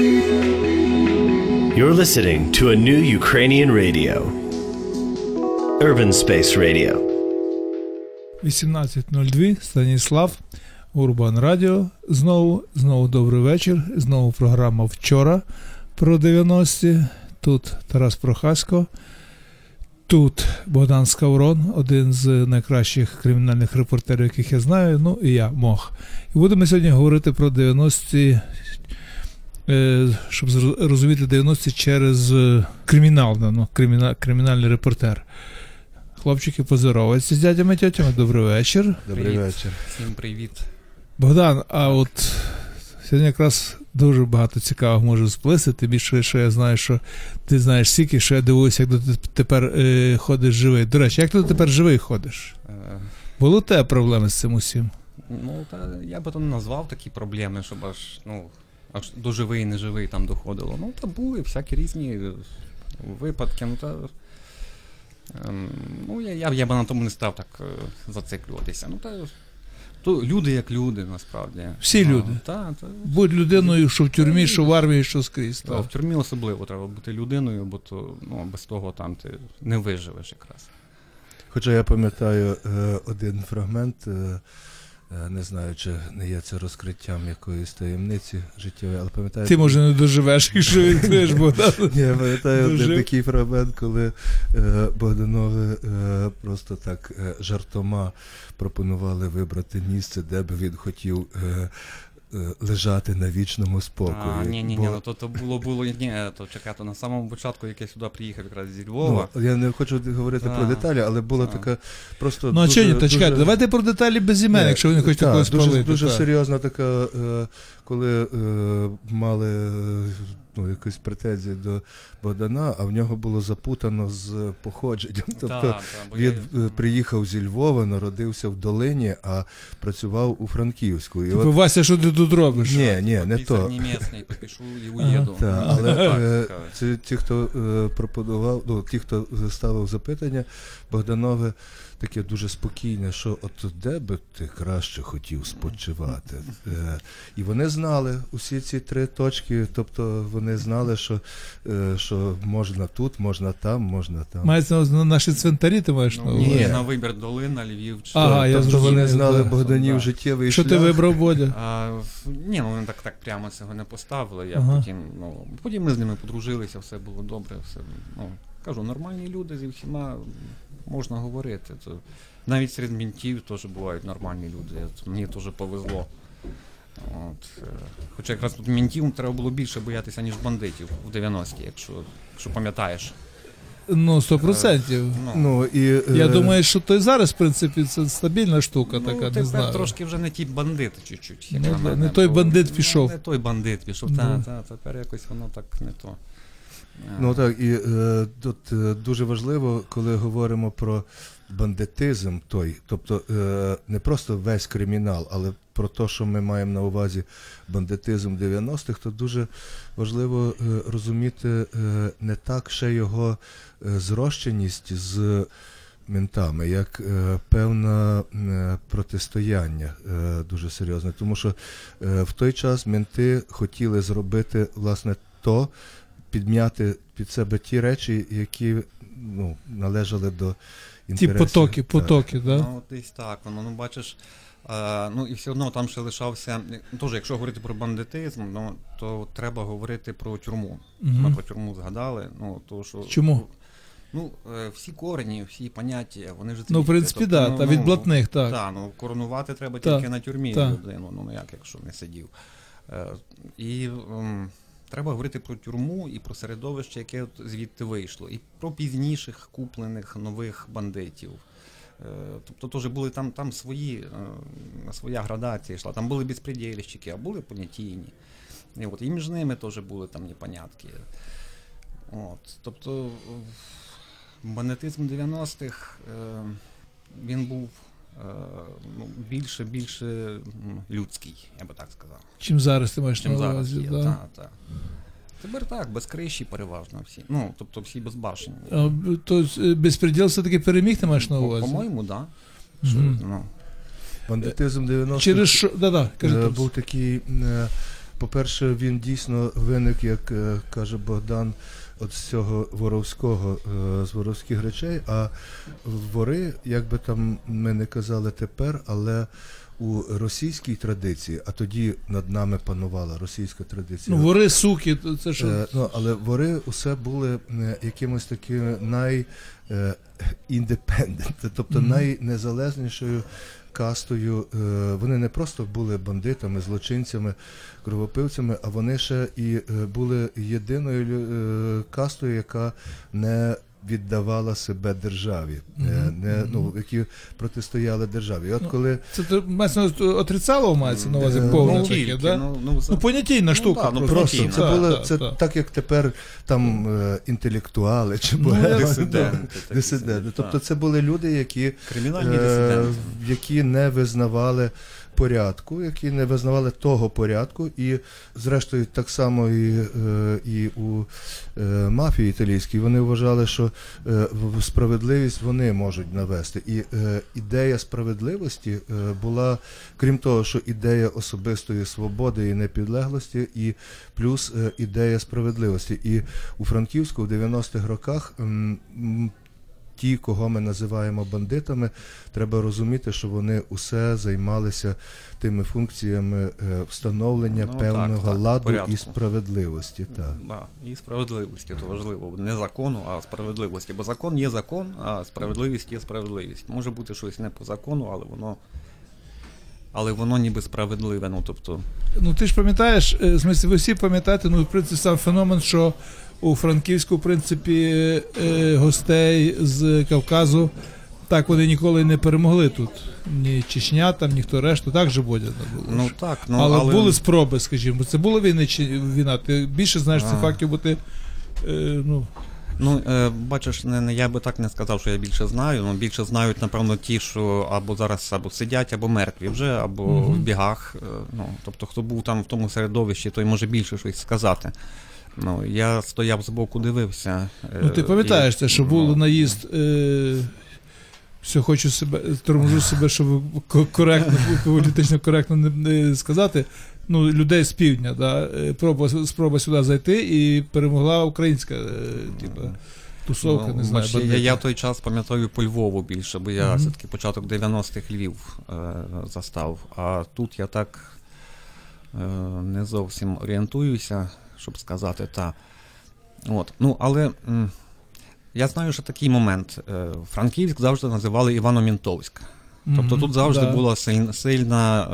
You're listening to a new Ukrainian radio. Urban Space Radio. 18.02, Станіслав, Урбан Радіо. Знову, знову добрий вечір. Знову програма вчора про 90-ті. Тут Тарас Прохасько. Тут Богдан Скаврон, один з найкращих кримінальних репортерів, яких я знаю. Ну і я мог. І будемо сьогодні говорити про 90-ті, е, щоб зро- розуміти 90-ті через е, кримінал, ну, криміна- кримінальний репортер. Хлопчики поздороваються з дядями тьотями. Добрий вечір. Добрий Привіт. вечір. Всім привіт. Богдан, а от сьогодні якраз дуже багато цікавого можу сплисти. Тим більше, що я знаю, що ти знаєш стільки, що я дивуюся, як ти тепер е, ходиш живий. До речі, як ти тепер живий ходиш? Е, Були у тебе проблеми з цим усім? ну, та я би то не назвав такі проблеми, щоб аж, ну, аж до живий, не живий там доходило. Ну, та були всякі різні е, випадки. Ну, та, ем, ну, я, я, я би на тому не став так е, зациклюватися. Ну, та, то люди як люди, насправді. Всі люди. Так, та, Будь людиною, що в тюрмі, що в армії, що скрізь. та, Так. в тюрмі особливо треба бути людиною, бо то, ну, без того там ти не виживеш якраз. Хоча я пам'ятаю е, один фрагмент, е, е, не знаю, чи не є це розкриттям якоїсь таємниці життєвої, але пам'ятаю. Ти, може, не доживеш, якщо відкриєш, Богдан. Ні, я пам'ятаю один такий фрагмент, коли е, Богданове е, просто так е, жартома пропонували вибрати місце, де би він хотів е, е, лежати на вічному спокою. А, ні, ні, Бо- ні, ну то, то було, було, ні, то чекати на самому початку, як я сюди приїхав якраз зі Львова. Ну, я не хочу говорити про деталі, але була А. така просто. Ну, а дуже- то дуже- чекайте, давайте про деталі без імен, Ні, якщо ви не хочете та, когось дуже, спалити. Дуже та. серйозна така, е, коли е, мали е, ну, якусь претензії до Богдана, а в нього було запутано з походженням. Тобто Та, та, він я- е, приїхав зі Львова, народився в Долині, а працював у Франківську. І Типу, от, Вася, що ти тут робиш? ні, ні, не Писар то. німецький, і. Та, Ну, але це ті, хто е, пропонував, ну, ті, хто ставив запитання, Богданове таке дуже спокійне, що от де би ти краще хотів спочивати. Е, і вони знали усі ці три точки, тобто вони знали, що, е, що можна тут, можна там, можна там. Мається на наші цвинтарі, ти маєш на Ну, увазі? Ні. на вибір Долина, Львів чи Ага, я тобто вони знали. Богданів Да. життєвий Що шлях. ти вибрав, Бодя? А, ні, ну вони так, так прямо цього не поставили. Я Ага. потім, ну, потім ми з ними подружилися, все було добре, все, ну, кажу, нормальні люди зі всіма можна говорити. То, навіть серед мінтів теж бувають нормальні люди. Мені теж повезло. От, е, хоча якраз тут мінтів треба було більше боятися, ніж бандитів в 90-ті, якщо, якщо пам'ятаєш. Ну, сто процентів. Ну, Ну, і, е, Я думаю, що то і зараз, в принципі, це стабільна штука, ну, така, не знаю. трошки вже не ті бандити чуть-чуть. Ну, мене, не той бандит ну, пішов. Не той бандит пішов, Да. та, та, тепер якось воно так не то. Ну так, і е, тут е, дуже важливо, коли говоримо про бандитизм той, тобто е, не просто весь кримінал, але про те, що ми маємо на увазі бандитизм 90-х, то дуже важливо е, розуміти е, не так ще його е, зрощеність з ментами, як е, певне протистояння е, дуже серйозне. Тому що е, в той час менти хотіли зробити власне то, підм'яти під себе ті речі, які ну, належали до Ті інтересів. потоки, Так. потоки, да? Ну, десь так, воно, ну бачиш, е, ну і все одно там ще лишався. ну, Теж, якщо говорити про бандитизм, ну то треба говорити про тюрму. Мгм. Ми про тюрму згадали. Ну, то, що, Чому? Ну, е, всі корені, всі поняття, вони ж Ну, в принципі, Тобто, да, ну, та ну, від блатних, так. Так, ну коронувати треба Так, тільки на тюрмі так. людину, ну ну як, якщо не сидів. Е, і ем, треба говорити про тюрму і про середовище, яке звідти вийшло, і про пізніших куплених нових бандитів. Е, Тобто теж були там, там свої, е, своя градація йшла. Там були безпредельщики, а були понятійні. І, от, і між ними теж були там непонятки. От, тобто бандитизм 90-х е, він був ну, більше, більше людський, я би так сказав. Чим зараз ти маєш Чим на зараз увазі, є. да? Та, та. Тепер так, без криші переважно всі. Ну, тобто всі безбашені. А, То е, безпреділ все-таки переміг, ти маєш на увазі? По-моєму, так. Да. Ну, Бандитизм 90-х Через що? Да-да, кажи е, був такий е, по-перше, він дійсно виник, як е, каже Богдан, от з цього воровського, е, з воровських речей. А вори, як би там ми не казали тепер, але у російській традиції, а тоді над нами панувала російська традиція. Ну, вори, суки, то це що? Е, ну, але вори усе були е, якимось такими най independent, тобто найнезалежнішою кастою. Е, вони не просто були бандитами, злочинцями, кровопивцями, а вони ще і е, були єдиною е, кастою, яка не віддавала себе державі, Мгм, не, ну, які протистояли державі. І от Ну, коли Це мається отрицало мається на увазі Е, повне ну, таке, тільки, да? ну, ну, Ну, понятійна Ну, штука. да, ну, просто. Просто це Так, були так, це так. так, як тепер там е, інтелектуали чи Ну, Дисиденти дисиденти. Тобто це були люди, які, Кримінальні е, дисиденти. які не визнавали порядку, які не визнавали того порядку, і зрештою так само і, е, і у е, мафії італійській вони вважали, що е, справедливість вони можуть навести. І ідея справедливості була, крім того, що ідея особистої свободи і непідлеглості, і плюс ідея справедливості. І у Франківську в 90-х роках ті, кого ми називаємо бандитами, треба розуміти, що вони усе займалися тими функціями е, встановлення Ну, певного так, ладу порядку. і справедливості. Так. Да, і справедливості, то важливо. Не закону, а справедливості. Бо закон є закон, а справедливість є справедливість. Може бути щось не по закону, але воно. Але воно ніби справедливе. Ну, тобто, Ну ти ж пам'ятаєш, е, в смысле, ви всі пам'ятаєте, ну в принципі сам феномен, що у Франківську, в принципі, е, гостей з Кавказу, так вони ніколи не перемогли тут. Ні Чечня, там, ніхто решту, так же Бодяна було. ну так, ну але, але, були спроби, скажімо. Це була війна чи війна? Ти більше знаєш цих фактів, бо ти. Е, ну, Ну, е, бачиш, не, не, я би так не сказав, що я більше знаю. Ну, більше знають, напевно, ті, що або зараз або сидять, або мертві вже, або Мгм. в бігах. Е, ну, тобто, хто був там в тому середовищі, той може більше щось сказати. Ну, я стояв збоку, дивився. е, ну ти пам'ятаєш і, це, що ну, був наїзд. Е, все хочу себе, торможу себе, щоб коректно, політично коректно не, не сказати. Ну, людей з півдня, да, е, проба, спроба сюди зайти і перемогла українська, е, типу, тусовка, Ну, не знаю. я, я в той час пам'ятаю по Львову більше, бо я Мгм. все-таки початок 90-х Львів е, застав. А тут я так е, не зовсім орієнтуюся, щоб сказати та. От. Ну, але м, я знаю, що такий момент. Е, Франківськ завжди називали Івано-Мінтовськ. Тобто тут завжди да. була сильна, сильна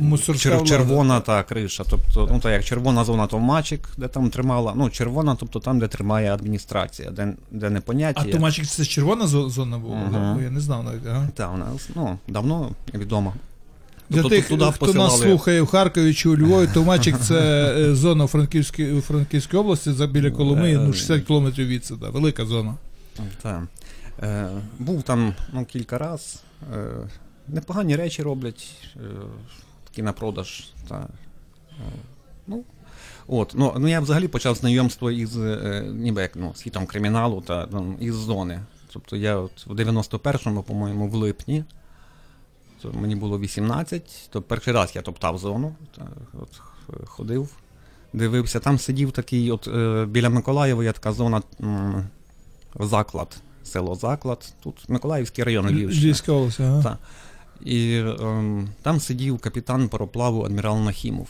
е, чер- червона та криша. Тобто, ну так як червона зона, то Мачик, де там тримала. Ну, червона, тобто там, де тримає адміністрація, де, де не поняття. А Томачик це червона зона була? Бо Я не знав навіть. Ага. Та, у нас ну, давно відомо. Для Тобто тих, туди хто нас слухає в Харкові чи у Львові, Томачик це е, зона у Франківській, області за біля Коломиї, ну 60 кілометрів від сюди, велика зона. Та. Е, був там ну, кілька раз. Е, непогані речі роблять, е, такі на продаж. Та, е, ну, от, ну, ну, я взагалі почав знайомство із е, ніби як ну, світом криміналу та ну, із зони. Тобто я от в 91-му, по-моєму, в липні. То мені було 18, то перший раз я топтав зону. От, ходив, дивився. Там сидів такий, от е, біля Миколаєва є така зона заклад, село Заклад. Тут Миколаївський район Львівщини. Львівська ага. Так. І ем, там сидів капітан пароплаву адмірал Нахімов.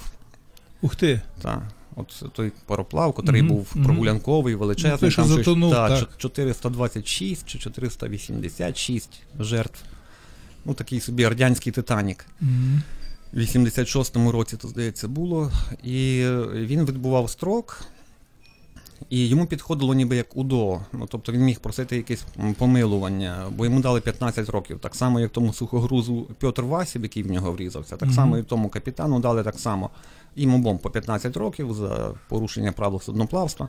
Ух ти. Та. От той пароплав, котрий Мгм, був мгм. прогулянковий, Ну, величезний, той, там щось- затонув, та, так. 426 чи 486 жертв. Ну, такий собі радянський Титанік. В 86-му році, то здається, було. І він відбував строк, і йому підходило ніби як УДО. Ну, тобто він міг просити якесь помилування, бо йому дали 15 років. Так само, як тому сухогрузу Петр Васіб, який в нього врізався, так Мгм. само і тому капітану дали так само. Їм обом по 15 років за порушення правил судноплавства.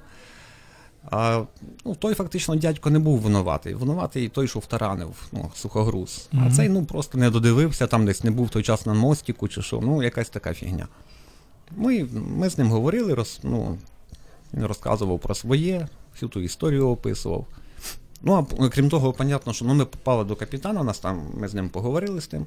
А ну, той фактично дядько не був винуватий. Винуватий той, що втаранив ну, сухогруз. Мгм. А цей ну просто не додивився, там десь не був той час на мостіку чи що. Ну, якась така фігня. Ми, ми з ним говорили, роз, ну, він розказував про своє, всю ту історію описував. Ну, а крім того, понятно, що ну, ми попали до капітана, нас там, ми з ним поговорили з тим.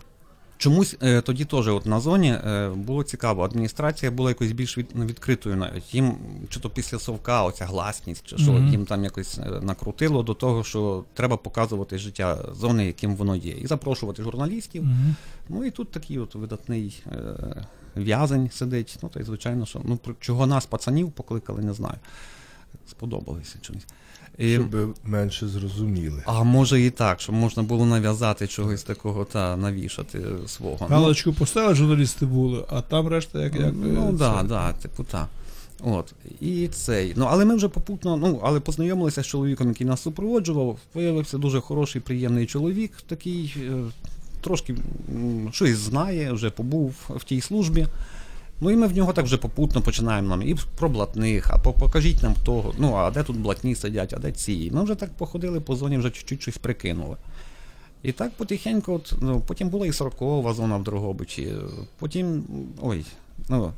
Чомусь е, тоді теж от на зоні е, було цікаво. Адміністрація була якось більш від, ну, відкритою навіть. Їм чи то після совка, оця гласність, чи що Мгм. їм там якось е, накрутило до того, що треба показувати життя зони, яким воно є, і запрошувати журналістів. Мгм. Ну і тут такий от видатний е, в'язень сидить. Ну, та й звичайно, що ну про чого нас, пацанів, покликали, не знаю. Сподобалося чомусь. І, Щоб менше зрозуміли. а може і так, щоб можна було нав'язати чогось такого та навішати свого. Ну, Галочку поставили, журналісти були, а там решта як. як ну е, да, да, типу так. От. І цей. Ну, але ми вже попутно, ну, але познайомилися з чоловіком, який нас супроводжував. Виявився дуже хороший, приємний чоловік, такий, е, трошки щось знає, вже побув в тій службі. Ну і ми в нього так вже попутно починаємо нам і про блатних, а покажіть нам того, ну а де тут блатні сидять, а де ці. Ми вже так походили по зоні, вже чуть-чуть щось прикинули. І так потихеньку, от, ну, потім була і 40-ва зона в Дрогобичі, потім, ой, ну,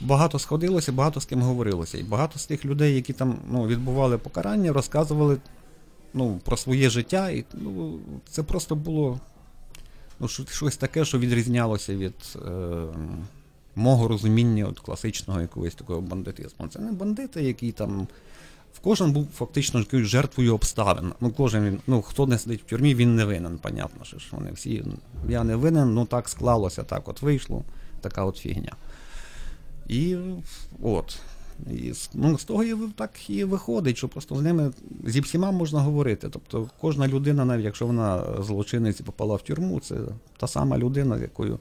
багато сходилося, багато з ким говорилося. І багато з тих людей, які там ну, відбували покарання, розказували ну, про своє життя. І ну, це просто було ну, щось таке, що відрізнялося від е, мого розуміння от, класичного якогось такого бандитизму. Це не бандити, які там. В кожен був фактично жертвою обставин. Ну, кожен він, ну хто не сидить в тюрмі, він не винен, понятно, що ж вони всі. Я не винен, ну так склалося, так от вийшло, така от фігня. І от. І, ну, з того і так і виходить, що просто з ними зі всіма можна говорити. Тобто кожна людина, навіть якщо вона злочинець і попала в тюрму, це та сама людина, з якою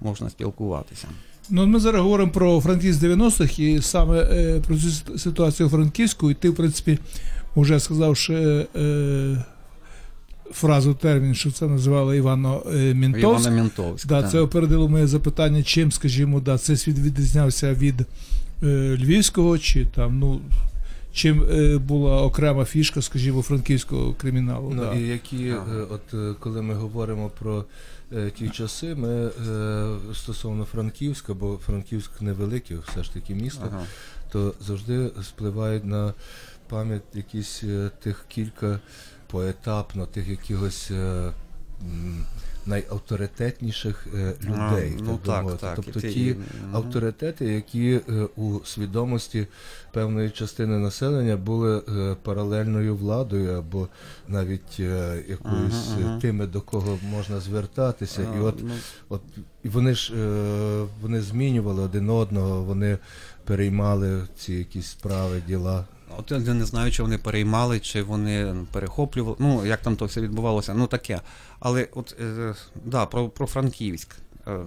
можна спілкуватися. Ну, ми зараз говоримо про Франківськ 90-х і саме е, про цю ситуацію у Франківську, і ти, в принципі, вже сказавши е, фразу термін, що це називали Івано е, Мінтовськ. Івана Мінтовська. Да, так. це опередило моє запитання, чим, скажімо, да, цей світ відрізнявся від е, львівського, чи там, ну, чим е, була окрема фішка, скажімо, франківського криміналу. Ну, да. і які, Ага. е, от е, коли ми говоримо про е, ті часи, ми е, стосовно Франківська, бо Франківськ невелике, все ж таки місто, Ага. то завжди спливають на пам'ять якісь е, тих кілька поетапно, тих якихось е, найавторитетніших е, людей. А, ну би так, так. Тобто ті Мгм. авторитети, які е, у свідомості певної частини населення були е, паралельною владою або навіть якоюсь Ага, ага. тими, до кого можна звертатися. І от ну, От і вони ж вони змінювали один одного, вони переймали ці якісь справи, діла. От я не знаю, чи вони переймали, чи вони перехоплювали. Ну, як там то все відбувалося, ну таке. Але от е, да, про, про Франківськ. Е,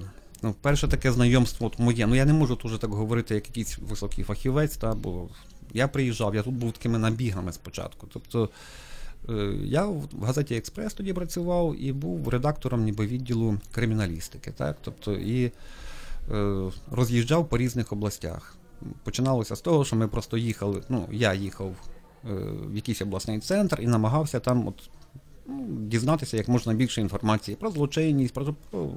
ну, перше таке знайомство от моє. Ну я не можу дуже так говорити, як якийсь високий фахівець, та, бо я приїжджав, я тут був такими набігами спочатку. Тобто е, я в газеті Експрес тоді працював і був редактором ніби відділу криміналістики. Так? Тобто, і е, роз'їжджав по різних областях. Починалося з того, що ми просто їхали. Ну, я їхав е, в якийсь обласний центр і намагався там от, ну, дізнатися як можна більше інформації про злочинність, про, про,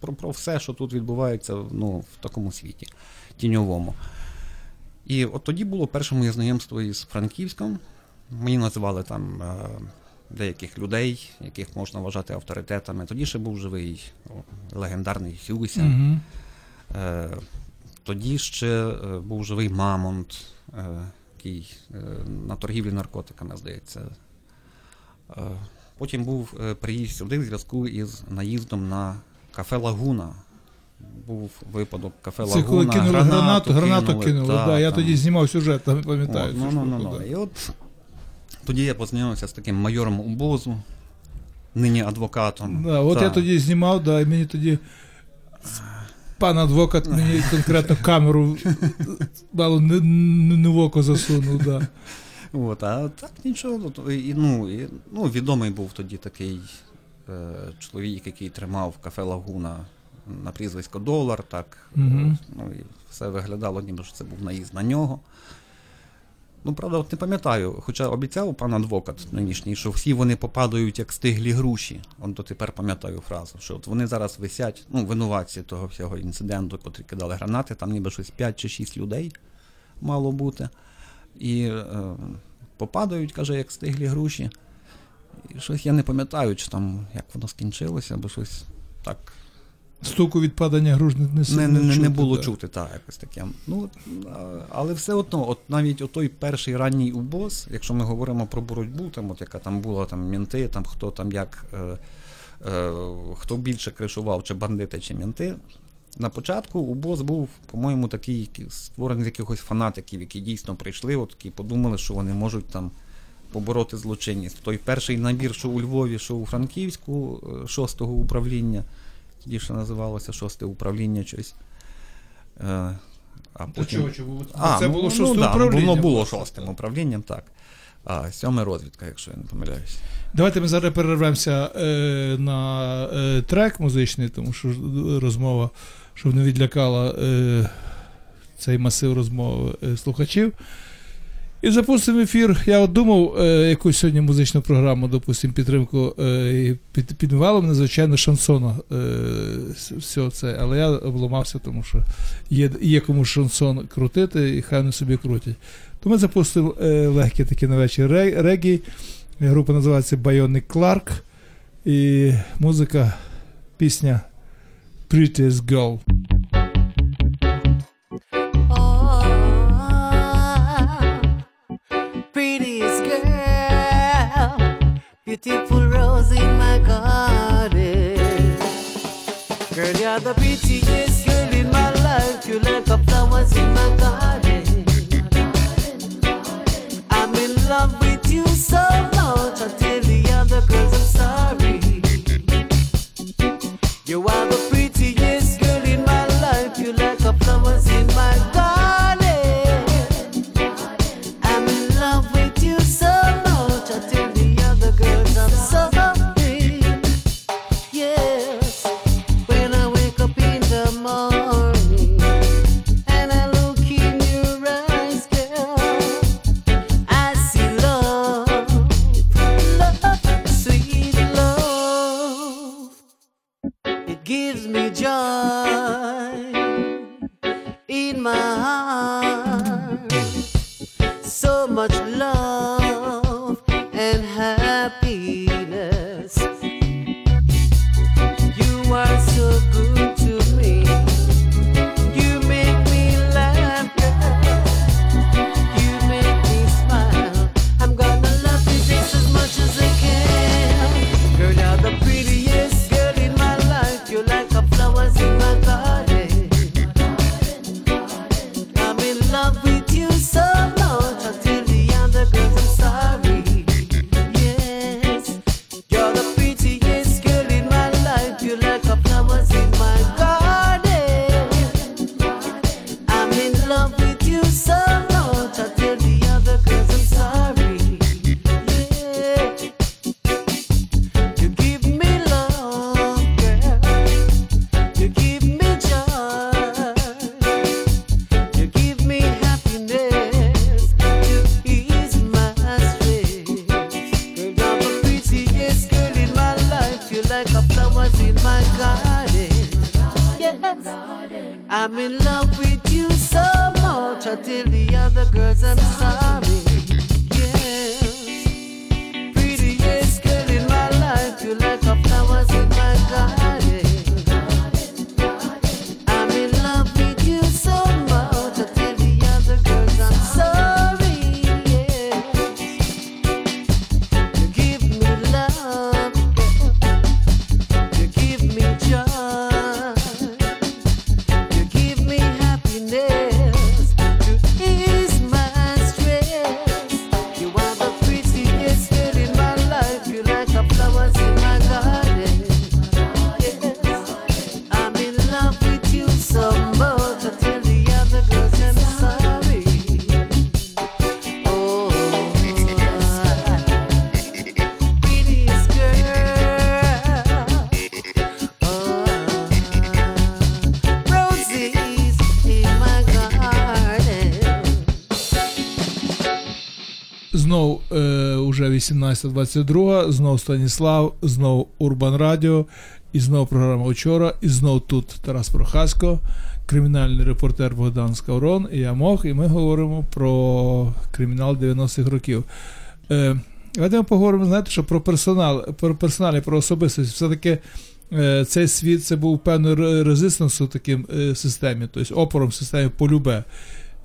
про, про все, що тут відбувається ну, в такому світі тіньовому. І от тоді було перше моє знайомство із Франківськом. Мені називали там е, деяких людей, яких можна вважати авторитетами. Тоді ще був живий легендарний Хюся. Мгм. Е, тоді ще е, був живий Мамонт, е, який е, на торгівлі наркотиками, здається. Потім був приїзд сюди в зв'язку із наїздом на кафе Лагуна. Був випадок кафе Це Лагуна. коли кинули гранату, гранату кинули. та, да, я там. тоді знімав сюжет, там пам'ятаю. Ну, ну, ну. І от тоді я познайомився з таким майором Убозу, нині адвокатом. Да, от Та. я тоді знімав, да, і мені тоді пан адвокат мені конкретно камеру мало не, не, в око засунув, да. От, а так нічого. ну, І, ну, і, ну, відомий був тоді такий е, чоловік, який тримав кафе Лагуна на прізвисько Долар, так. Е, Ну, і все виглядало, ніби що це був наїзд на нього. Ну, правда, от не пам'ятаю, хоча обіцяв пан адвокат нинішній, що всі вони попадають як стиглі груші. От дотепер пам'ятаю фразу, що от вони зараз висять, ну, винуватці того всього інциденту, котрі кидали гранати, там ніби щось 5 чи 6 людей мало бути. І е, попадають, каже, як стиглі груші. І щось я не пам'ятаю, чи там як воно скінчилося, бо щось так Стуку від падання груш не, не, не, не, чути, було так. чути, так, якось таке. Ну, але все одно, от навіть отой перший ранній убос, якщо ми говоримо про боротьбу, там, от яка там була, там мінти, там хто там як, е, е, хто більше кришував, чи бандити, чи мінти. На початку убос був, по-моєму, такий створений з якихось фанатиків, які дійсно прийшли, от такі подумали, що вони можуть там побороти злочинність. Той перший набір, що у Львові, що у Франківську, е, шостого управління, тоді ще називалося шосте управління щось. Е, А потім... чого, чого? А, це ну, було ну, шосте да, управління. Воно було шостим управлінням, так. А сьоме розвідка, якщо я не помиляюсь. Давайте ми зараз перервемося е, на е, трек музичний, тому що розмова, щоб не відлякала е, цей масив розмови е, слухачів. І запустимо ефір. Я от думав, е, якусь сьогодні музичну програму, допустимо, підтримку е, під, підмивало мене, звичайно, шансону. Е, все це. Але я обламався, тому що є, є кому шансон крутити, і хай вони собі крутять. То ми запустимо е, легкі такі на вечір регі. Група називається Bionic Clark. І музика, пісня Prettiest Girl. Beautiful rose in my garden. Girl, you're the prettiest girl in my life. You like the flowers in my garden. Знов е, уже 18.22, знов Станіслав, знов Урбан Радіо, і знов програма Учора, і знов тут Тарас Прохасько, кримінальний репортер Богдан Скаврон, і я Мох, і ми говоримо про кримінал 90-х років. Е, давайте ми поговоримо, знаєте, що про персонал, про персонал і про особистість. Все-таки е, цей світ це був певний ре- резистенс у таким е, системі, тобто опором в системі полюбе.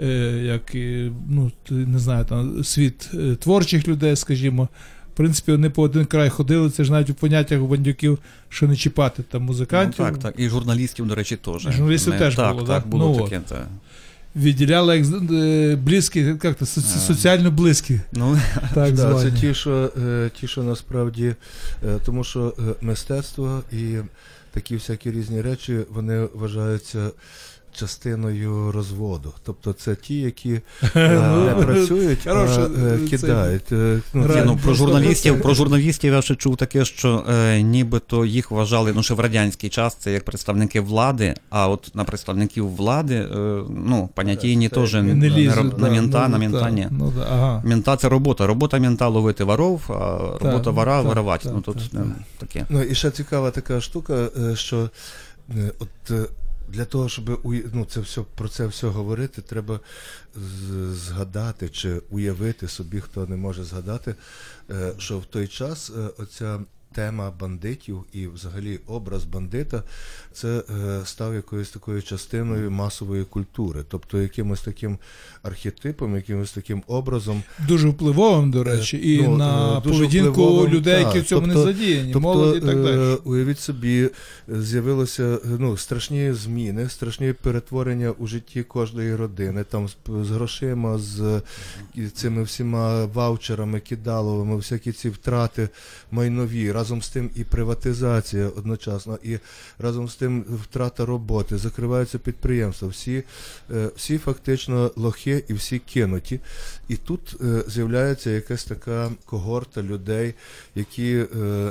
Е, як і, ну, не знаю, там світ е, творчих людей, скажімо. В принципі, вони по один край ходили, це ж навіть у поняттях у бандюків, що не чіпати там музикантів. Ну, так, так. І журналістів, до речі, теж. Журналістів Не- теж так, було, так, да? було Ну, таке. Та. Відділяли як е, близькі, як то, соці- соціально близькі. Ну, Так Да, це ті, що, ті, що насправді, тому що мистецтво і такі всякі різні речі, вони вважаються частиною розводу. Тобто це ті, які е, не працюють, Хороше, а е, кидають. Е, ну, ну, про журналістів, про журналістів я ще чув таке, що нібито їх вважали ну, ще в радянський час, це як представники влади, а от на представників влади, ну, понятійні теж на мента, ну, на мента ні. Ну. Мента це робота. Робота мента ловити воров, а робота вора воровати. ну тут так, так. таке. Ну і ще цікава така штука, що от для того, щоб ну, це все, про це все говорити, треба згадати чи уявити собі, хто не може згадати, е, що в той час е, оця тема бандитів і взагалі образ бандита це е, став якоюсь такою частиною масової культури, тобто якимось таким архетипом, якимось таким образом. Дуже впливовим, до речі, і Ну, на е, поведінку впливовим, людей, які в цьому Тобто- не задіяні, Тобто, молоді і так далі. е, уявіть собі, е, з'явилося е, ну, страшні зміни, страшні перетворення у житті кожної родини, там з, з грошима, з е, цими всіма ваучерами, кидаловими, всякі ці втрати майнові, разом з тим і приватизація одночасно, і разом з тим втрата роботи, закриваються підприємства, всі, е, всі фактично лохи і всі кинуті. І тут е, з'являється якась така когорта людей, які е,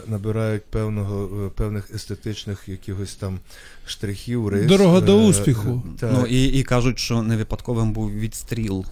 набирають певного, певних естетичних якихось там штрихів, рис. Дорога до успіху. е, та, Ну і, і кажуть, що не випадковим був відстріл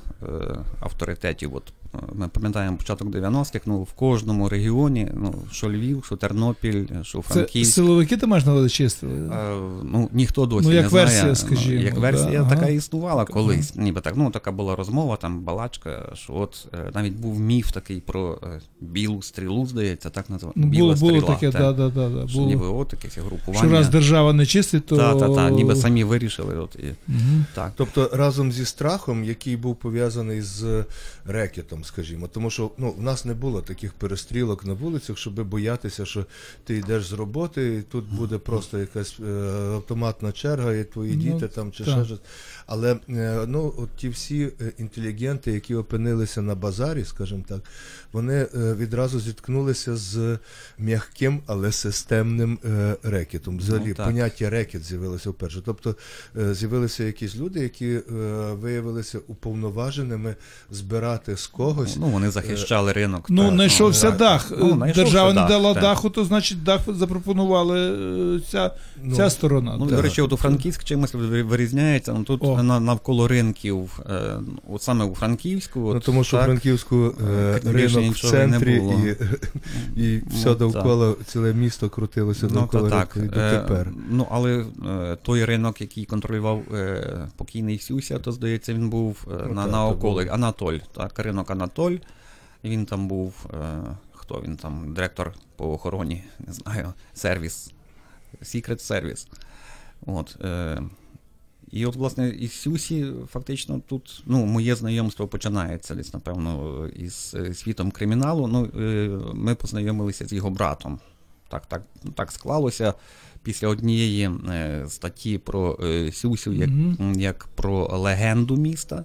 авторитетів. От ми пам'ятаємо початок 90-х, ну в кожному регіоні, ну що Львів, що Тернопіль, що Це Франківськ. силовики ти маєш на увазі чистили? Е, Ну, ніхто досі Ну, як не знає. версія, скажімо, як версія ага. така існувала колись. Ніби так. Ну, така була розмова, там балачка, що от е, навіть був міф такий про е, білу стрілу, здається, так називається. Ну, Біла було, було стріла, таке, та. да, да, да, да, Що ніби от таке групування. Що раз держава не чистить, то... та, та, та, ніби самі вирішили. От, і, Мгм. так. Тобто разом зі страхом, який був пов'язаний з рекетом, скажімо, тому що ну, в нас не було таких перестрілок на вулицях, щоб боятися, що ти йдеш з роботи, і тут буде просто якась е, автоматна черга, і твої Ну, діти там чи так. ще щось. Але е, ну, от ті всі е, інтелігенти, які опинилися на базарі, скажімо так, вони е, відразу зіткнулися з м'яким, але системним е, рекетом. Взагалі, Ну, поняття рекет з'явилося вперше. Тобто е, з'явилися якісь люди, які е, виявилися уповноваженими збирати з когось. Ну, вони захищали ринок. Ну, знайшовся так. дах. Ну, знайшовся Держава не дала так. даху, то значить дах запропонували е, ця, Ну, ця сторона. Ну, Так. до речі, от у Франківськ чимось ви- вирізняється. Ну, тут О. навколо ринків, е, от саме у Франківську. От, Ну, тому що так, в Франківську е, Е, ринок в нічого не центрі було. і, і все Ну, довкола, ціле місто крутилося Ну, довкола ринку і Е, дотепер. Ну, але е, той ринок, який контролював е, покійний Сюся, то здається, він був е, Ну, на, околик. Анатоль. Так, ринок Анатоль. І він там був. Е, хто він там? Директор по охороні, не знаю, сервіс. Secret сервіс. От. Е, і от, власне, із Сюсі, фактично, тут ну, моє знайомство починається десь, напевно, із світом криміналу. Ну, е, ми познайомилися з його братом. Так, так, так склалося після однієї е, статті про е, Сюсю як, Мгм. як про легенду міста.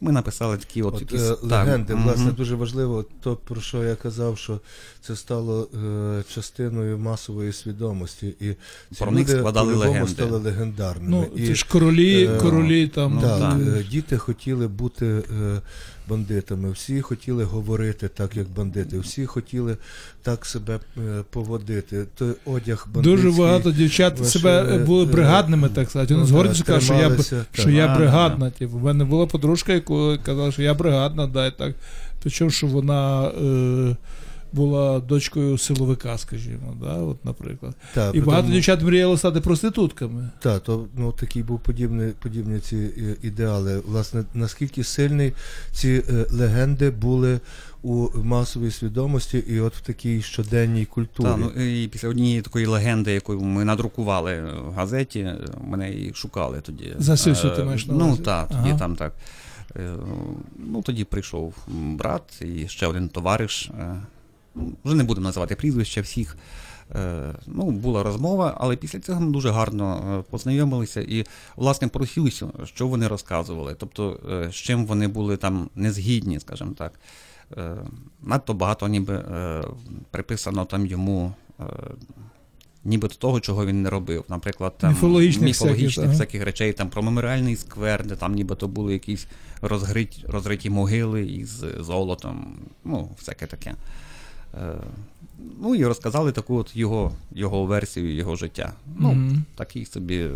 Ми написали такі от, От, якісь е, так, легенди, мгм. власне, дуже важливо, то про що я казав, що це стало е, частиною масової свідомості, і ці Про них люди складали легенди. стали легендарними. Ну, і, це ж королі, е, королі там. ну, так, так. е, діти хотіли бути е, бандитами, всі хотіли говорити так, як бандити, всі хотіли так себе е, поводити. Той одяг бандитський. Дуже багато дівчат Ваше, себе е, були е, бригадними, так сказати. Вони ну, з гордістю кажуть, що я, що я бригадна. Типу. У мене була подружка, яка казала, що я бригадна, да, і так. Причому, що вона е, була дочкою силовика, скажімо, да, от, наприклад. Та, І багато тому- дівчат мріяло стати проститутками. Так, то ну такий був подібний, подібні ці е, ідеали. Власне, наскільки сильні ці е, легенди були у масовій свідомості і от в такій щоденній культурі. Та, ну, і після однієї такої легенди, яку ми надрукували в газеті, мене і шукали тоді. За Сюсю ти Е, маєш на Ну так, тоді Ага. там так. Ну, тоді прийшов брат і ще один товариш. Вже не будемо називати прізвища всіх. Е, Ну, була розмова, але після цього ми дуже гарно е, познайомилися і, власне, про що вони розказували, тобто, е, з чим вони були там незгідні, скажімо так. Надто багато ніби приписано там йому. е, Ніби того, чого він не робив. Наприклад, там Міфологічних міфологічних всяких, всяких речей, там про меморіальний сквер, де там нібито були якісь розгриті, розриті могили із золотом, ну, всяке таке. Е, ну і розказали таку от його, його версію його життя. Ну, Мгм. такий собі е,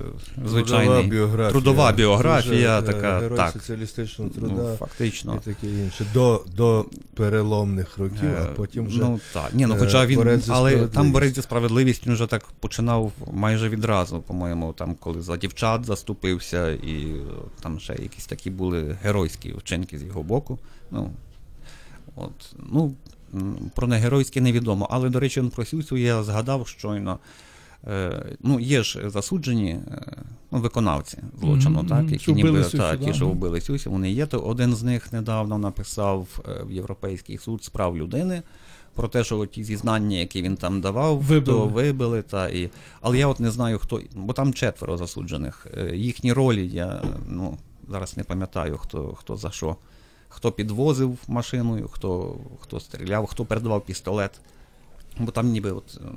Трудова біографія. трудова біографія Дуже, така, герой так. соціалістичного Ну, труда фактично. і таке інше. До, до переломних років, а Е, потім вже Ну так, ні, ну е, хоча він, але там борець за справедливість він вже так починав майже відразу, по-моєму, там, коли за дівчат заступився, і там ще якісь такі були геройські вчинки з його боку. Ну, от, ну, про негеройське невідомо. Але, до речі, про Сюсю я згадав щойно. Е, ну, є ж засуджені е, ну, виконавці злочину, Мгм, так, які ніби Сюсю, та, да, ті, що вбили Сюсю, вони є. То один з них недавно написав е, в Європейський суд з прав людини про те, що ті зізнання, які він там давав, Вибили. то вибили. Та, і... Але я от не знаю, хто, бо там четверо засуджених. Їхні ролі я ну, зараз не пам'ятаю, хто, хто за що. Хто підвозив машиною, хто, хто стріляв, хто передавав пістолет. Бо там ніби от е,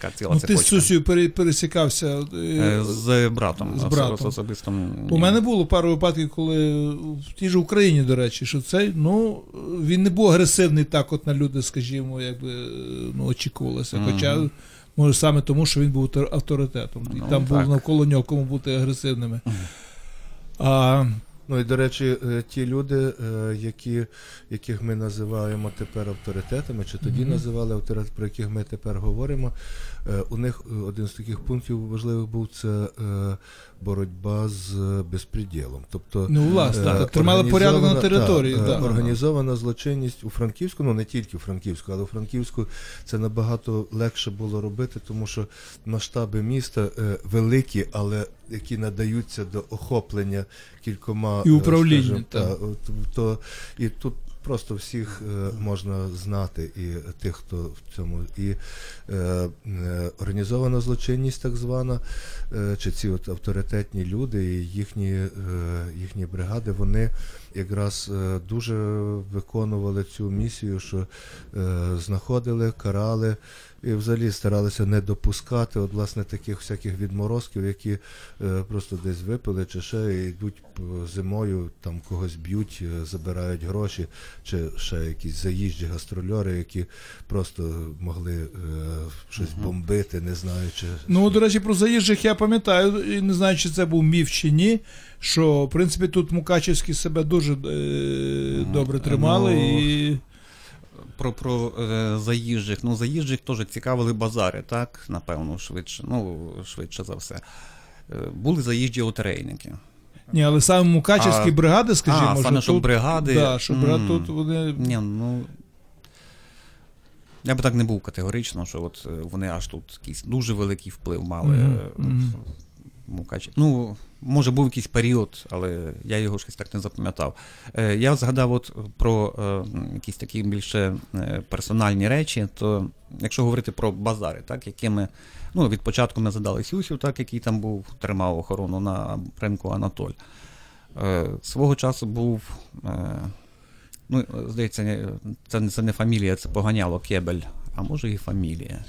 така ціла Ну, ти з цепочка. Сусію пересікався. е, Е, З братом. з братом. ос- особистим. У мене було пару випадків, коли в тій же Україні, до речі, що цей, ну, він не був агресивний так, от на люди, скажімо, якби ну, очікувалося. Мгм. Хоча, може, саме тому, що він був авторитетом. І Ну, там був так. навколо нього кому бути агресивними. Мгм. А, Ну і до речі, е, ті люди, е, які, яких ми називаємо тепер авторитетами, чи тоді Мгм. називали авторитет, про яких ми тепер говоримо, у них е, один з таких пунктів важливих був це е, боротьба з е, безпреділом. Тобто ну, власне, Е, так, тримали порядок на території. та, е, так. Організована злочинність у Франківську, ну не тільки у Франківську, але у Франківську це набагато легше було робити, тому що масштаби міста е, великі, але які надаються до охоплення кількома І е, управління, скажімо, та, от, то і тут. Просто всіх е, можна знати, і тих, хто в цьому, і е, е, організована злочинність, так звана, е, чи ці от авторитетні люди і їхні, е, їхні бригади, вони якраз е, дуже виконували цю місію, що е, знаходили, карали і взагалі старалися не допускати от, власне, таких всяких відморозків, які е, просто десь випили чи ще і йдуть зимою, там когось б'ють, е, забирають гроші, чи ще якісь заїжджі гастрольори, які просто могли е, щось бомбити, не знаючи. Ну, до речі, про заїжджих я пам'ятаю, і не знаю, чи це був міф чи ні. Що, в принципі, тут Мукачевські себе дуже е, добре тримали Ну, і. Про, про е, заїжджих. Ну, заїжджих теж цікавили базари, так, напевно, швидше, ну, швидше за все. Е, були заїжджі лотерейники. Ні, але саме Мукачевські А, бригади, скажімо, а, саме, що тут, бригади. Да, що бригад М. тут вони. Ні, ну. Я би так не був категорично, що от е, вони аж тут якийсь дуже великий вплив мали. Мгм, е, от. Мукачі. Ну, може, був якийсь період, але я його щось так не запам'ятав. Е, я згадав от про е, якісь такі більше е, персональні речі, то якщо говорити про базари, так, якими ну, від початку ми задали Сюсю, так, який там був, тримав охорону на ринку Анатоль. Свого часу був. Ну, здається, це не фамілія, це поганяло Кебель, а може і фамілія.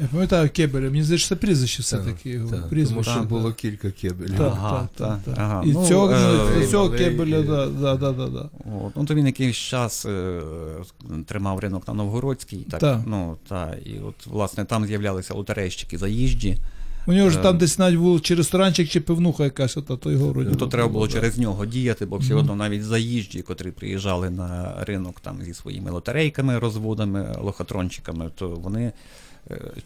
Я пам'ятаю Кебеля, мені здається, це прізвище Так, все-таки його. Так, тому прізвище. що Так, було кілька кебелів. Так, Ага, так, так, так, ага. І Ну, цього, е, цього малий, Кебеля, і- да, да, да, да, да. От, ну, то він якийсь час е, тримав ринок на Новгородській, так, Так. ну, та, і от, власне, там з'являлися лотерейщики заїжджі. У нього ж Е. там десь навіть був чи ресторанчик, чи пивнуха якась, ота, то його вроді. Ну, то треба було через нього діяти, бо все одно навіть заїжджі, котрі приїжджали на ринок там зі своїми лотерейками, розводами, лохотрончиками, то вони е,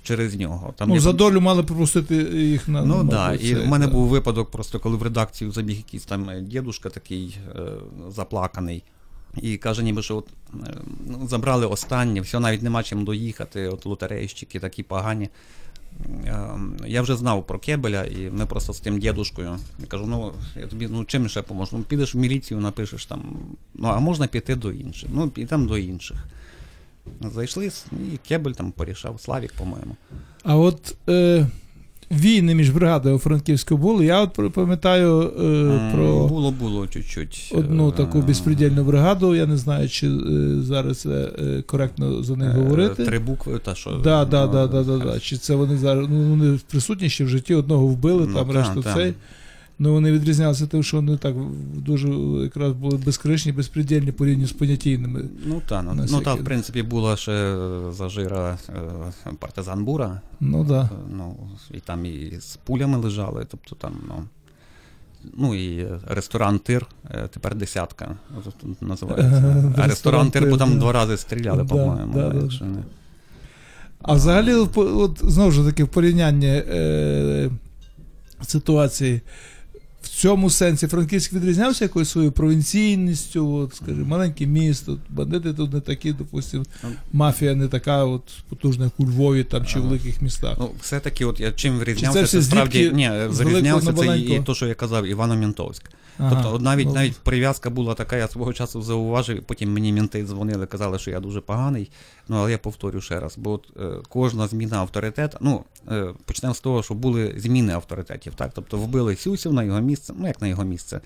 через нього. Там Ну, за долю мали пропустити їх на Ну да, і в мене був випадок, просто коли в редакцію забіг якийсь там е, дідушка такий е, заплаканий. І каже, ніби що от, е, ну, забрали останнє, все, навіть нема чим доїхати, от лотерейщики такі погані. Е, Я вже знав про кебеля, і ми просто з тим дідушкою. Я кажу, ну я тобі ну чим ще поможу? Ну підеш в міліцію, напишеш там. Ну а можна піти до інших. Ну, підемо до інших. Зайшли, і кебель там порішав, Славік, по-моєму. А от е, війни між бригадою у Франківську були. Я от пам'ятаю е, про Було, було чуть-чуть. одну е, таку безпредельну бригаду. Я не знаю, чи е, зараз е, коректно за них Е, говорити. Три букви, та що. Да, да, ну, да, да, да, да. Чи це вони зараз ну, вони присутні ще в житті, одного вбили, Ну, там та, решту та. Ну вони відрізнялися тим, що вони так дуже якраз були безкришні, безпредельні порівняно з понятійними. Ну та, ну, ну та, в принципі, була ще зажира е, партизан Бура. Ну да. Е, Ну, і там і з пулями лежали, тобто там, ну. Ну і ресторан Тир, е, тепер десятка називається. А Ресторан ресторан Тир, бо там два рази стріляли, по-моєму. да, да. якщо не- А взагалі, от знову ж таки, в порівнянні е, ситуації. В цьому сенсі Франківськ відрізнявся якоюсь своєю провінційністю, от, скажімо, маленьке місто, бандити тут не такі, допустимо, Ну. мафія не така от потужна, як у Львові там, чи в великих містах. Ну, все-таки, от я чим це вирізнявся, все це справді ні, на це і, і то, що я казав, Івано-Мінтовськ. Ага, Тобто, навіть ну, навіть прив'язка була така, я свого часу зауважив, потім мені мінти дзвонили, казали, що я дуже поганий. Ну, але я повторю ще раз, бо от, е, кожна зміна авторитету, ну, е, почнемо з того, що були зміни авторитетів, так? Тобто вбили Сюсів на його місце, ну як на його місце,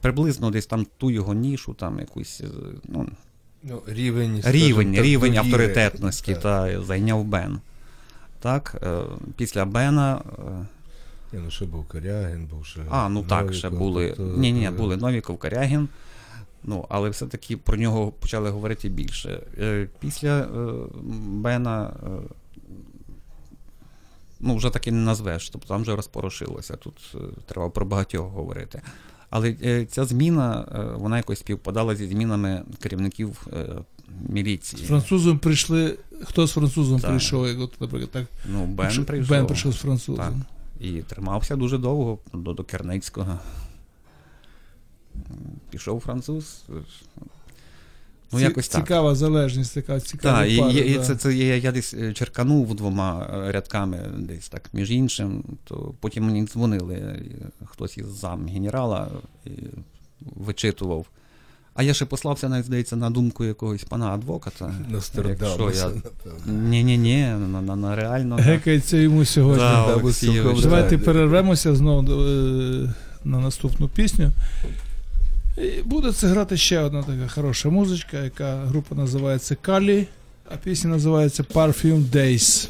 приблизно десь там ту його нішу, там якусь, е, ну, Ну, рівень, рівень, скажімо рівень авторитетності Так. та зайняв Бен. Так, е, після Бена. е, Ні, ну ще був Корягін, був ще. А, ну так, ще були. Ні, ні, були Новіков, Корягін. Ну, але все-таки про нього почали говорити більше. Е, Після е, Бена. е, Ну, вже таки не назвеш, тобто там вже розпорошилося. Тут е, треба про багатьох говорити. Але е, ця зміна, е, вона якось співпадала зі змінами керівників е, З міліції. французом прийшли. Хто з французом Так. прийшов, як от, наприклад, так? Ну, Бен прийшов. Бен прийшов з французом. Так. І тримався дуже довго до, до Керницького. Пішов француз. Ну, Ці- якось так. Цікава залежність, така цікава. Так, пара, і, і да. це, це я, я десь е, черканув двома е, рядками, десь так, між іншим, то потім мені дзвонили е, хтось із зам генерала і вичитував. А я ще послався, навіть здається, на думку якогось пана адвоката. Якщо я- Ні-ні-ні, на, на, на реально. Гекається йому сьогодні. Да, Давайте перервемося знову на наступну пісню. І буде це грати ще одна така хороша музичка, яка група називається Калі, а пісня називається Perfume Days.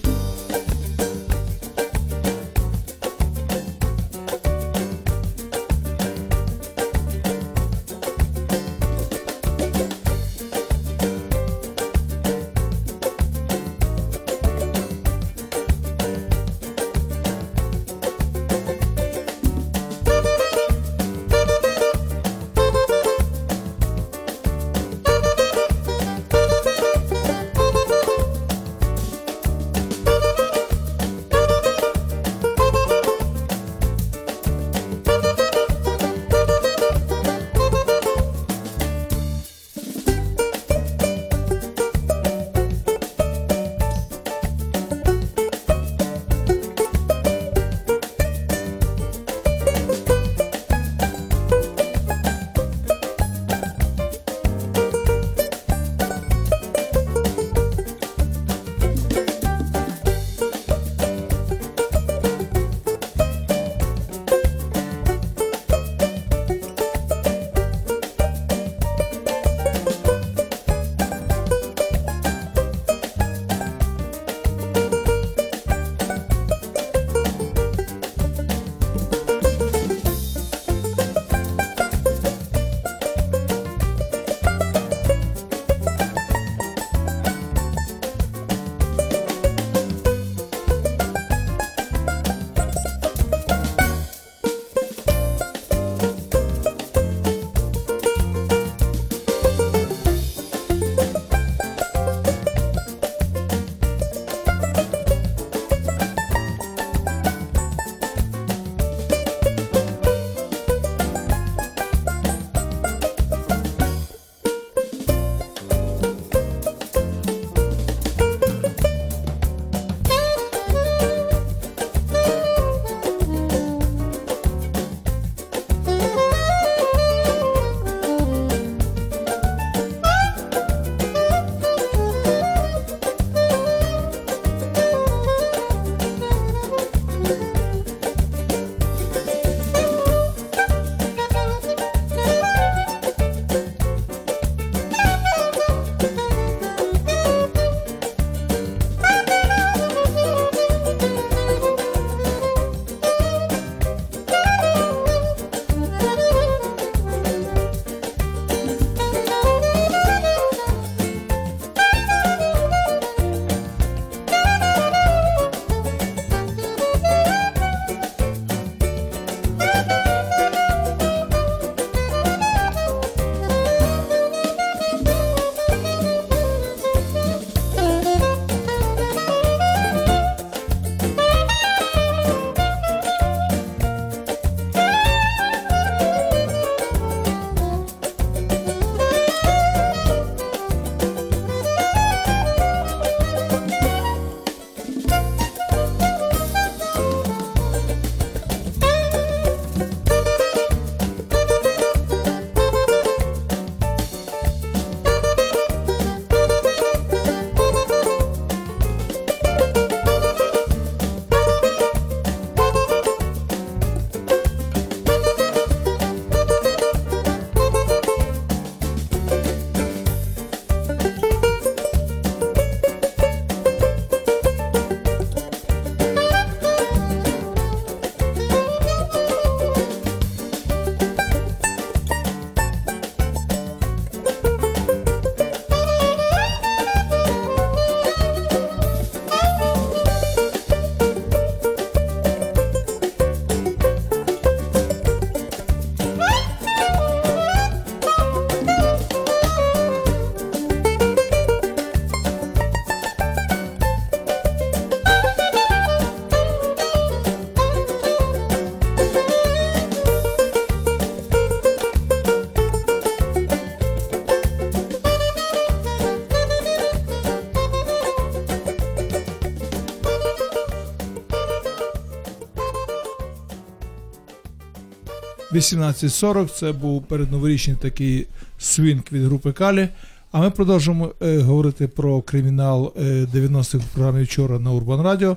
18.40. Це був передноворічний такий свінг від групи Калі. А ми продовжуємо е, говорити про кримінал е, 90-х в програмі вчора на Урбан Радіо.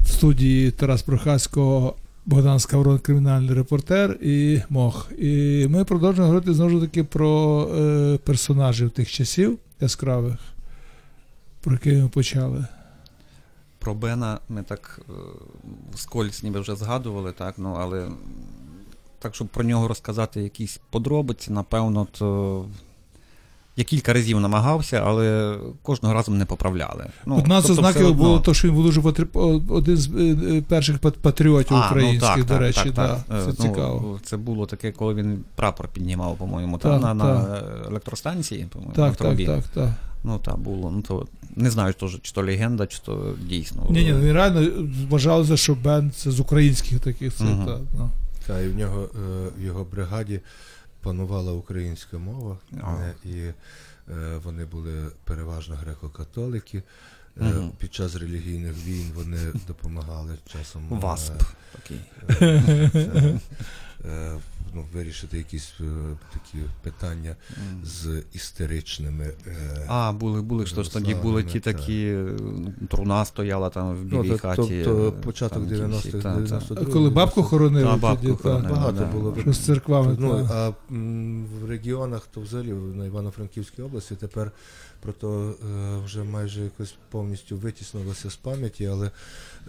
В студії Тарас Прохасько, Богдан Скаврон, кримінальний репортер і Мох. І ми продовжуємо говорити знову ж таки про е, персонажів тих часів яскравих, про які ми почали. Про Бена ми так е, вскользь ніби вже згадували, так, ну, але так, щоб про нього розказати якісь подробиці, напевно, то я кілька разів намагався, але кожного разу мене поправляли. Ну, Одна з тобто ознаків одно. було те, що він був дуже патрі... один з е, е, перших патріотів А, українських, ну, до речі, да. Е, це ну, цікаво. Це було таке, коли він прапор піднімав, по-моєму, Так, та, на, на електростанції, по-моєму, на Так, так, так, так. Ну так, було. Ну, то, не знаю, то, чи то легенда, чи то дійсно. Ні, ні, він реально вважалося, що Бен це з українських таких. Це, Мгм. та, ну. Та, і в нього е, в його бригаді панувала українська мова, А. е, і е, вони були переважно греко-католики. Мгм. Під час релігійних війн вони допомагали часом Васп. Е, це, е, ну, вирішити якісь е, такі питання М. з істеричними. е, А, були, були то ж тоді були ті такі, е, труна стояла там в Ну, білій то- хаті. тобто е, початок там ті 90-х, та, та. Коли бабку хоронили, Та, бабку тоді, та, хоронили. Багато да. було що з церквами. Ну, а м, в регіонах, то взагалі на Івано-Франківській області тепер про то е, вже майже якось повністю витіснилося з пам'яті, але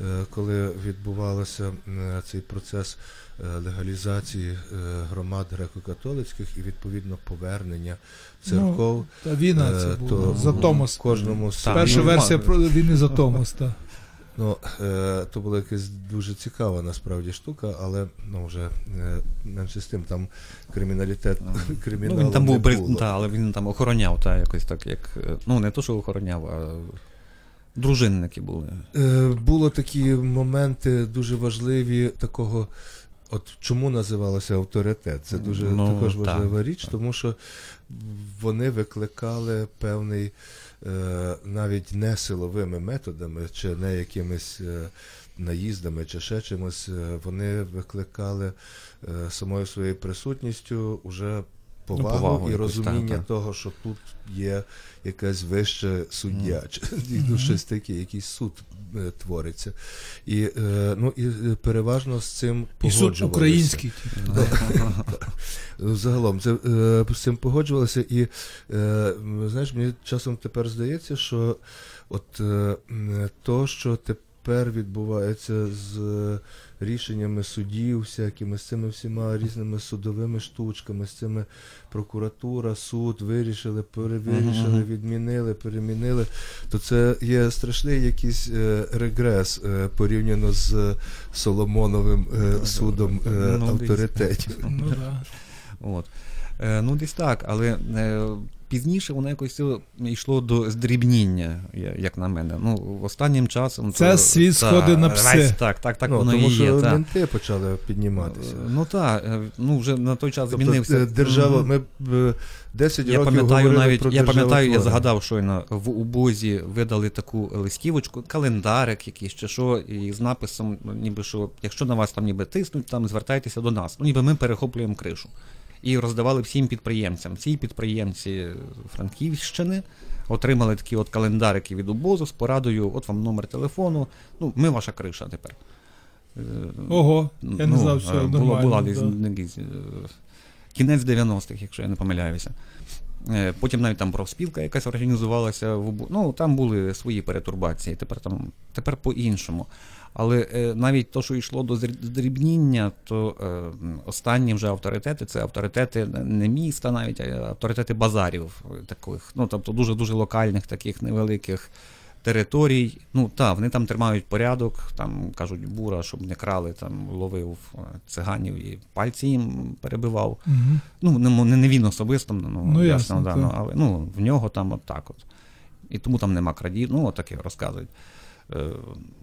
е, коли відбувався е, цей процес е, легалізації е, громад греко-католицьких і відповідно повернення церков, Та війна е, це то. За Томос. кожному з Так, Перша ну, версія про війни за Томос. Та. Ну, е, то була якась дуже цікава насправді штука, але ну, вже е, менше з тим, там криміналітет, криміналу Ну, він там не був, було. та, але він там охороняв, та, якось так, як. Ну, не то, що охороняв, а дружинники були. Було такі моменти дуже важливі такого. От чому називалося авторитет? Це дуже Ну, також так, важлива річ, так. тому що вони викликали певний е, навіть не силовими методами, чи не якимись е, наїздами, чи ще чимось. е, Вони викликали е, самою своєю присутністю уже повагу, повагу і якусь, розуміння так, так. того, що тут є якась вище суддя, чи ну, щось таке, якийсь суд твориться. І, е, ну, і е, переважно з цим І суд погоджувалися. український. Загалом це е, з цим погоджувалися, і е, знаєш, мені часом тепер здається, що от е, то, що тепер відбувається з е, рішеннями судів, всякими з цими всіма різними судовими штучками, з цими прокуратура, суд вирішили, перевирішили, відмінили, перемінили, то це є страшний якийсь е, регрес е, порівняно з Соломоновим е, судом Ну, авторитетів. Ну, да. От. Ну, десь так, але пізніше воно якось е, йшло до здрібніння, як на мене. Ну, останнім часом. Це то- світ та, сходить на пси. весь- Так, так, так ну, воно тому і що є. та. менти почали підніматися. Е, Ну так, е, ну вже на той час Тобто змінився. держава, ми б, е, 10 Я років пам'ятаю навіть, про я пам'ятаю, я згадав щойно в убозі видали таку листівочку, календарик якийсь чи що, і з написом, ну, ніби що, якщо на вас там ніби тиснуть, там звертайтеся до нас. Ну, ніби ми перехоплюємо кришу. І роздавали всім підприємцям. Ці підприємці Франківщини отримали такі от календарики від убозу з порадою, от вам номер телефону. Ну, ми ваша криша тепер. Е, Ого, я не ну, знав е, цього. Була, нормально, була да. десь, якийсь, е, кінець 90-х, якщо я не помиляюся. Е, Потім навіть там профспілка якась організувалася. в Ну, там були свої перетурбації, тепер там тепер по-іншому. Але е, навіть то, що йшло до здрібніння, то е, останні вже авторитети це авторитети не міста, навіть, а авторитети базарів таких, ну тобто дуже-дуже локальних, таких невеликих територій. Ну так, вони там тримають порядок, там кажуть бура, щоб не крали, там ловив е, циганів і пальці їм перебивав. Мгм. Ну, не, він особисто, ну, Ну, ясно, ясно, да, ну, але ну, в нього там от так от. І тому там нема крадів, ну, от розказують. Е,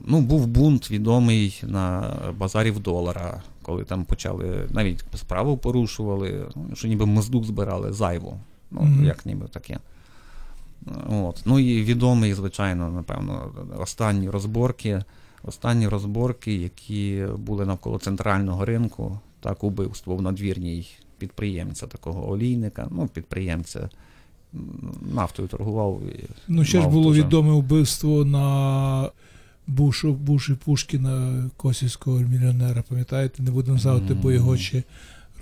ну, був бунт відомий на базарі в долара, коли там почали, навіть справу порушували, ну, що ніби моздук збирали зайву. Ну, Мгм. як ніби таке. От. Ну і відомий, звичайно, напевно, останні розборки. Останні розборки, які були навколо центрального ринку, так, убивство в надвірній підприємця, такого олійника, ну, підприємця нафтою торгував. І Ну, ще ж було дуже- відоме вбивство на Бушу, Буші Пушкіна, косівського мільйонера, пам'ятаєте? Не будемо згадувати, бо його ще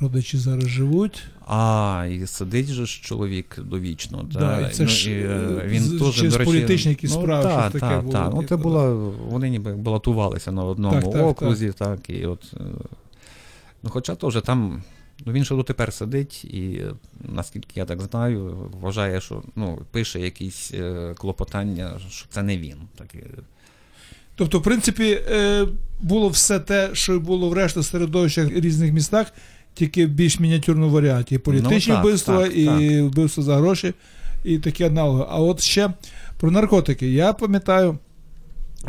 родичі зараз живуть. А, і сидить же ж чоловік довічно. Да, та, і це ж, е, е, він з- теж, через до речі, політичні якісь ну, справи, та, щось таке та, було, та. Ну, це було, вони ніби балотувалися на одному Так, так, окрузі, так. і от, е, ну, хоча теж там, ну, він ще дотепер сидить, і е, наскільки я так знаю, вважає, що ну, пише якісь е, клопотання, що це не він. Так, е, Тобто, в принципі, було все те, що було в решта середовищах різних містах, тільки в більш мініатюрному варіанті. І політичні Ну, так, вбивства, так, і так. вбивства за гроші, і такі аналоги. А от ще про наркотики. Я пам'ятаю,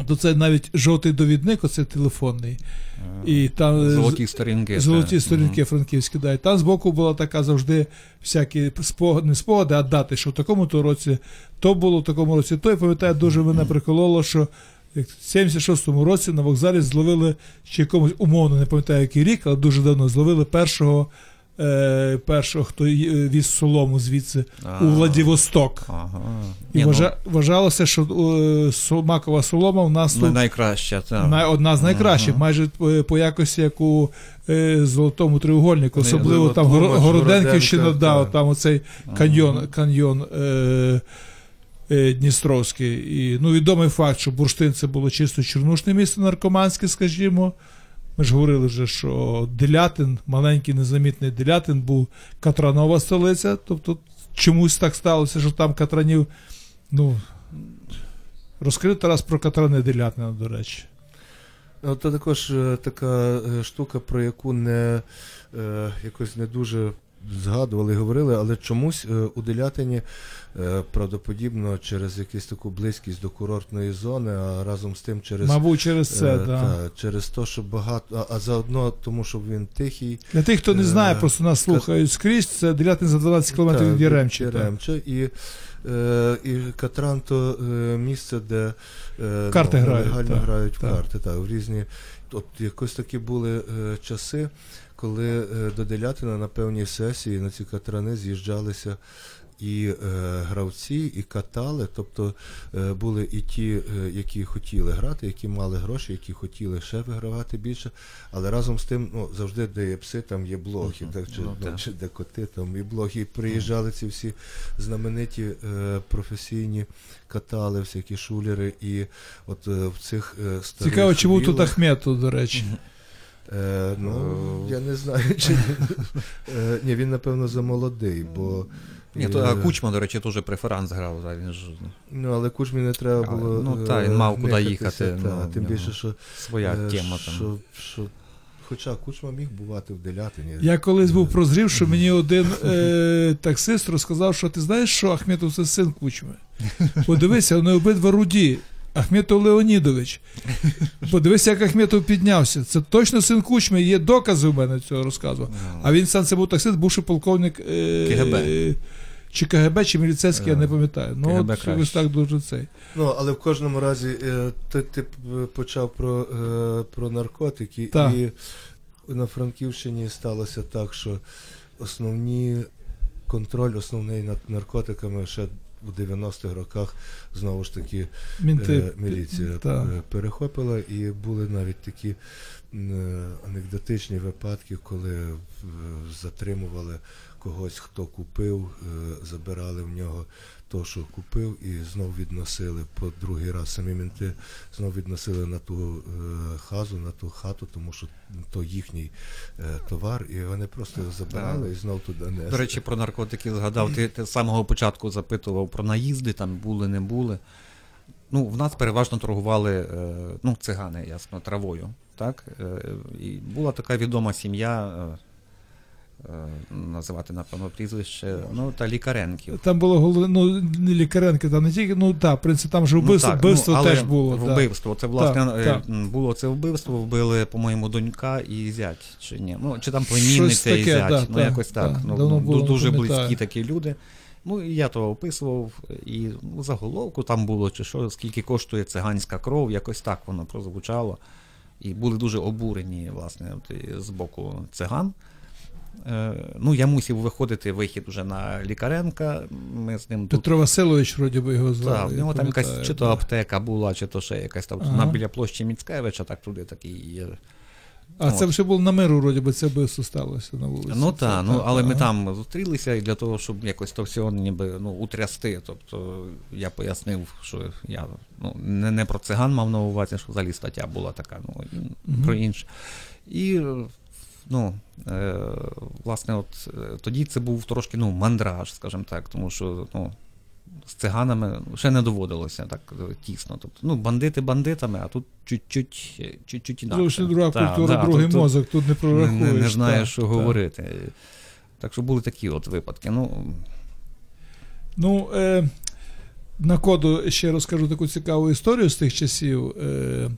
то це навіть жовтий довідник, оце телефонний. І там е, Золоті сторінки. Золоті сторінки франківські, да. І там збоку була така завжди всякі спогади, не спогади, а дати, що в такому-то році то було, в такому році то. Я пам'ятаю, дуже мене прикололо, що в 76-му році на вокзалі зловили чи якомусь умовно, не пам'ятаю який рік, але дуже давно зловили першого, е, першого хто віз солому звідси А. у Владивосток. Ага. І Ні, вважа, вважалося, що е, макова солома в нас ну, тут ну, найкраща. Та. най- одна з найкращих, Ага. майже по, по якості, як у е, золотому треугольнику, Вони особливо там Горо- Городенківщина, да, там оцей Ага. каньйон, каньйон е, е, Дністровський. І, ну, відомий факт, що Бурштин це було чисто чорнушне місто наркоманське, скажімо. Ми ж говорили вже, що Делятин, маленький незамітний Делятин, був Катранова столиця. Тобто чомусь так сталося, що там Катранів. Ну, розкрив Тарас про Катрани Делятина, до речі. Це також е, така е, штука, про яку не е, якось не дуже згадували говорили, але чомусь е, у Делятині е, правдоподібно через якусь таку близькість до курортної зони, а разом з тим через. Мабуть, через це, е, да. та, через те, що багато, а, а заодно тому, що він тихий. Для тих, хто не Е, знає, просто нас слухають скрізь, це Делятин за 12 км Та, від Яремчі. так. Яремча. І, е, і Катран то місце, де е, Карти ну, грають, легально та, грають в та. карти. Та, в різні, от якось такі були е, часи, коли е, до Делятина на певній сесії на ці катрани з'їжджалися і е, гравці, і катали, тобто е, були і ті, е, які хотіли грати, які мали гроші, які хотіли ще вигравати більше, але разом з тим, ну, завжди, де є пси, там є блохи, так, чи, Ну, так. чи де коти, там і блохи. І приїжджали ці всі знамениті е, професійні катали, всякі шулери, і от е, в цих е, старих Цікаво, чи був тут вілах, до речі. Е, ну, Е, я не знаю, чи е, ні, він напевно замолодий, бо Ні, то, е, а Кучма, до речі, теж преферанс грав. та, Він ж Ну, але Кучмі не треба Але, було. ну, е, та, він мав куди їхати, та, ну, тим більше, що, своя е, тема там. що, що, хоча Кучма міг бувати в Делятині. Я колись був прозрів, що мені один е, таксист розказав, що ти знаєш, що Ахметов це син Кучми. Подивися, вони обидва руді. Ахметов Леонідович. Подивися, як Ахметов піднявся. Це точно син Кучми, є докази у мене цього розказу. А він сам це був таксист, бувший полковник е, КГБ. е, чи КГБ, чи міліцейський, я не пам'ятаю. Ну, КГБ от краще. ось так дуже цей. Ну, але в кожному разі е, ти, ти почав про, е, про наркотики, Так. і на Франківщині сталося так, що основні контроль основний над наркотиками ще у 90-х роках знову ж таки Мінти. е, міліція Так. е, перехопила, і були навіть такі е, анекдотичні випадки, коли е, затримували когось, хто купив, е, забирали в нього то, що купив, і знов відносили по другий раз. Самі мінти знов відносили на ту е, хазу, на ту хату, тому що то їхній е, товар, і вони просто його забирали і знов туди несли. До речі, про наркотики згадав. Ти, ти з самого початку запитував про наїзди, там були, не були. Ну, в нас переважно торгували е, ну, цигани, ясно, травою. Так? І була така відома сім'я, називати, напевно, прізвище, ну, та лікаренків. Там було головне, ну, не лікаренки, там не тільки, ну так, в принципі, там же вбивство, так, вбивство ну, але теж було. Вбивство. Це, власне, Так, е, так. було це вбивство, вбили, по-моєму, донька і зять, чи ні. Ну, чи там Щось племінниця і зять. да, ну, якось так. Ну, Давно ну, було, дуже близькі такі люди. Ну, і я то описував, і ну, заголовку там було, чи що, скільки коштує циганська кров, якось так воно прозвучало. і були дуже обурені власне, от, з боку циган. Е, ну, я мусив виходити вихід вже на Лікаренка. Ми з ним тут Петро Васильович, вроді би його звали. так, в нього там якась чи то аптека була, чи то ще якась там Ага. на біля площі Міцкевича, так туди такий. е, А це вже було на миру, вроді би, це вбивство сталося на вулиці. Ну так, ну але ми ага. там зустрілися і для того, щоб якось то все ніби ну, утрясти. Тобто я пояснив, що я ну, не, не про циган мав на увазі, що взагалі стаття була така, ну Мгм. про інше. І ну, е, власне, от е, тоді це був трошки ну, мандраж, скажімо так, тому що ну, з циганами ще не доводилося так тісно. Тобто, ну, бандити бандитами, а тут чуть-чуть, чуть-чуть інакше. Зовсім друга Та, культура, да, другий тут- мозок, тут не прорахуєш. не, не знаєш, що так. говорити. Так що були такі от випадки. Ну, Ну, е, на коду ще розкажу таку цікаву історію з тих часів. Е,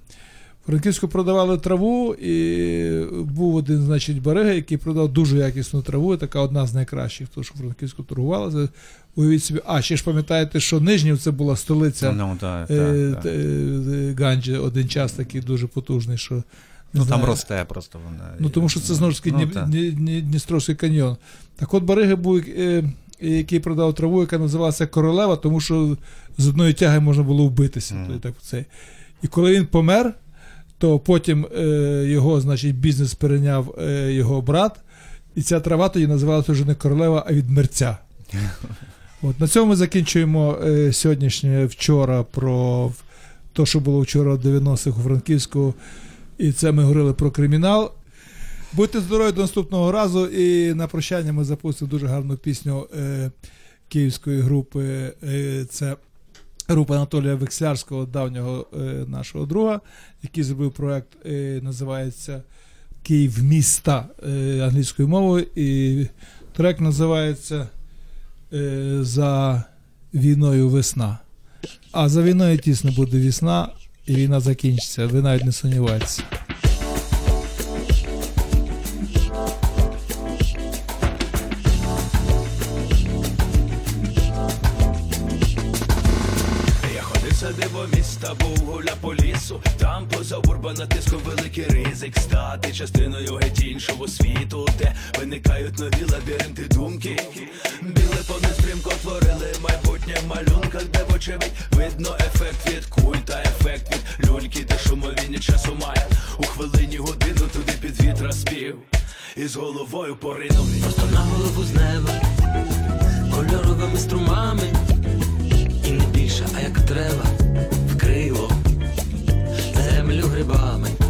Франківську продавали траву, і був один, значить, барига, який продав дуже якісну траву, така одна з найкращих, тому що Франківську торгувалася. Уявіть собі, а ще ж пам'ятаєте, що Нижнів це була столиця ну так, е, так, т- е, Ганджі, один час такий дуже потужний, що. Ну там росте просто вона. Ну, тому що це знову ж таки Ну, Дністровський каньйон. Так от Барига був, е, який продав траву, яка називалася Королева, тому що з одної тяги можна було вбитися. І, так, це. і коли він помер, то потім е, його, значить, бізнес перейняв е, його брат, і ця трава тоді називалася вже не королева, а від мерця. От, на цьому ми закінчуємо е, сьогоднішнє вчора про те, що було вчора в 90-х у Франківську. І це ми говорили про кримінал. Будьте здорові до наступного разу. І на прощання ми запустимо дуже гарну пісню е, київської групи. Е, це група Анатолія Вексярського, давнього е, нашого друга, який зробив проект, е, називається Київ міста е, англійською мовою. І трек називається е, За війною весна. А за війною тісно буде весна, і війна закінчиться. Ви навіть не сумнівайтеся. Міста, гуля по лісу. Там поза урбана тиску великий ризик стати частиною геть іншого світу, де виникають нові лабіринти думки. Біле пони стрімко творили майбутнє в малюнках, де вочевидь видно ефект від куль та ефект від люльки, де шумовіння часу має. У хвилині годину туди під вітра спів. І з головою поринув Просто на голову з неба, кольоровими струмами, і не більше, а як треба, грибами,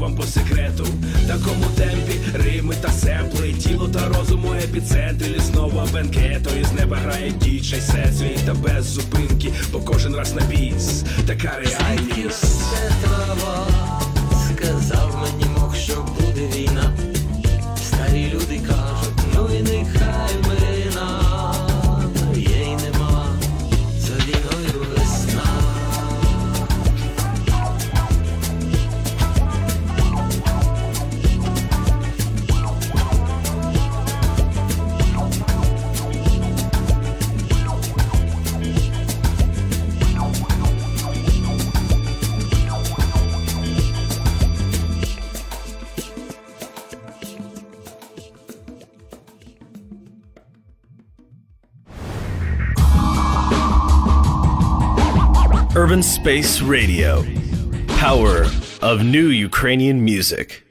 Вам по секрету, в такому темпі рими та семпли, тіло та розум у епіцентрі лісного бенкету. Із неба грає дічай сесвій та без зупинки, бо кожен раз на біс, така реальність. Urban Space Radio. Power of new Ukrainian music.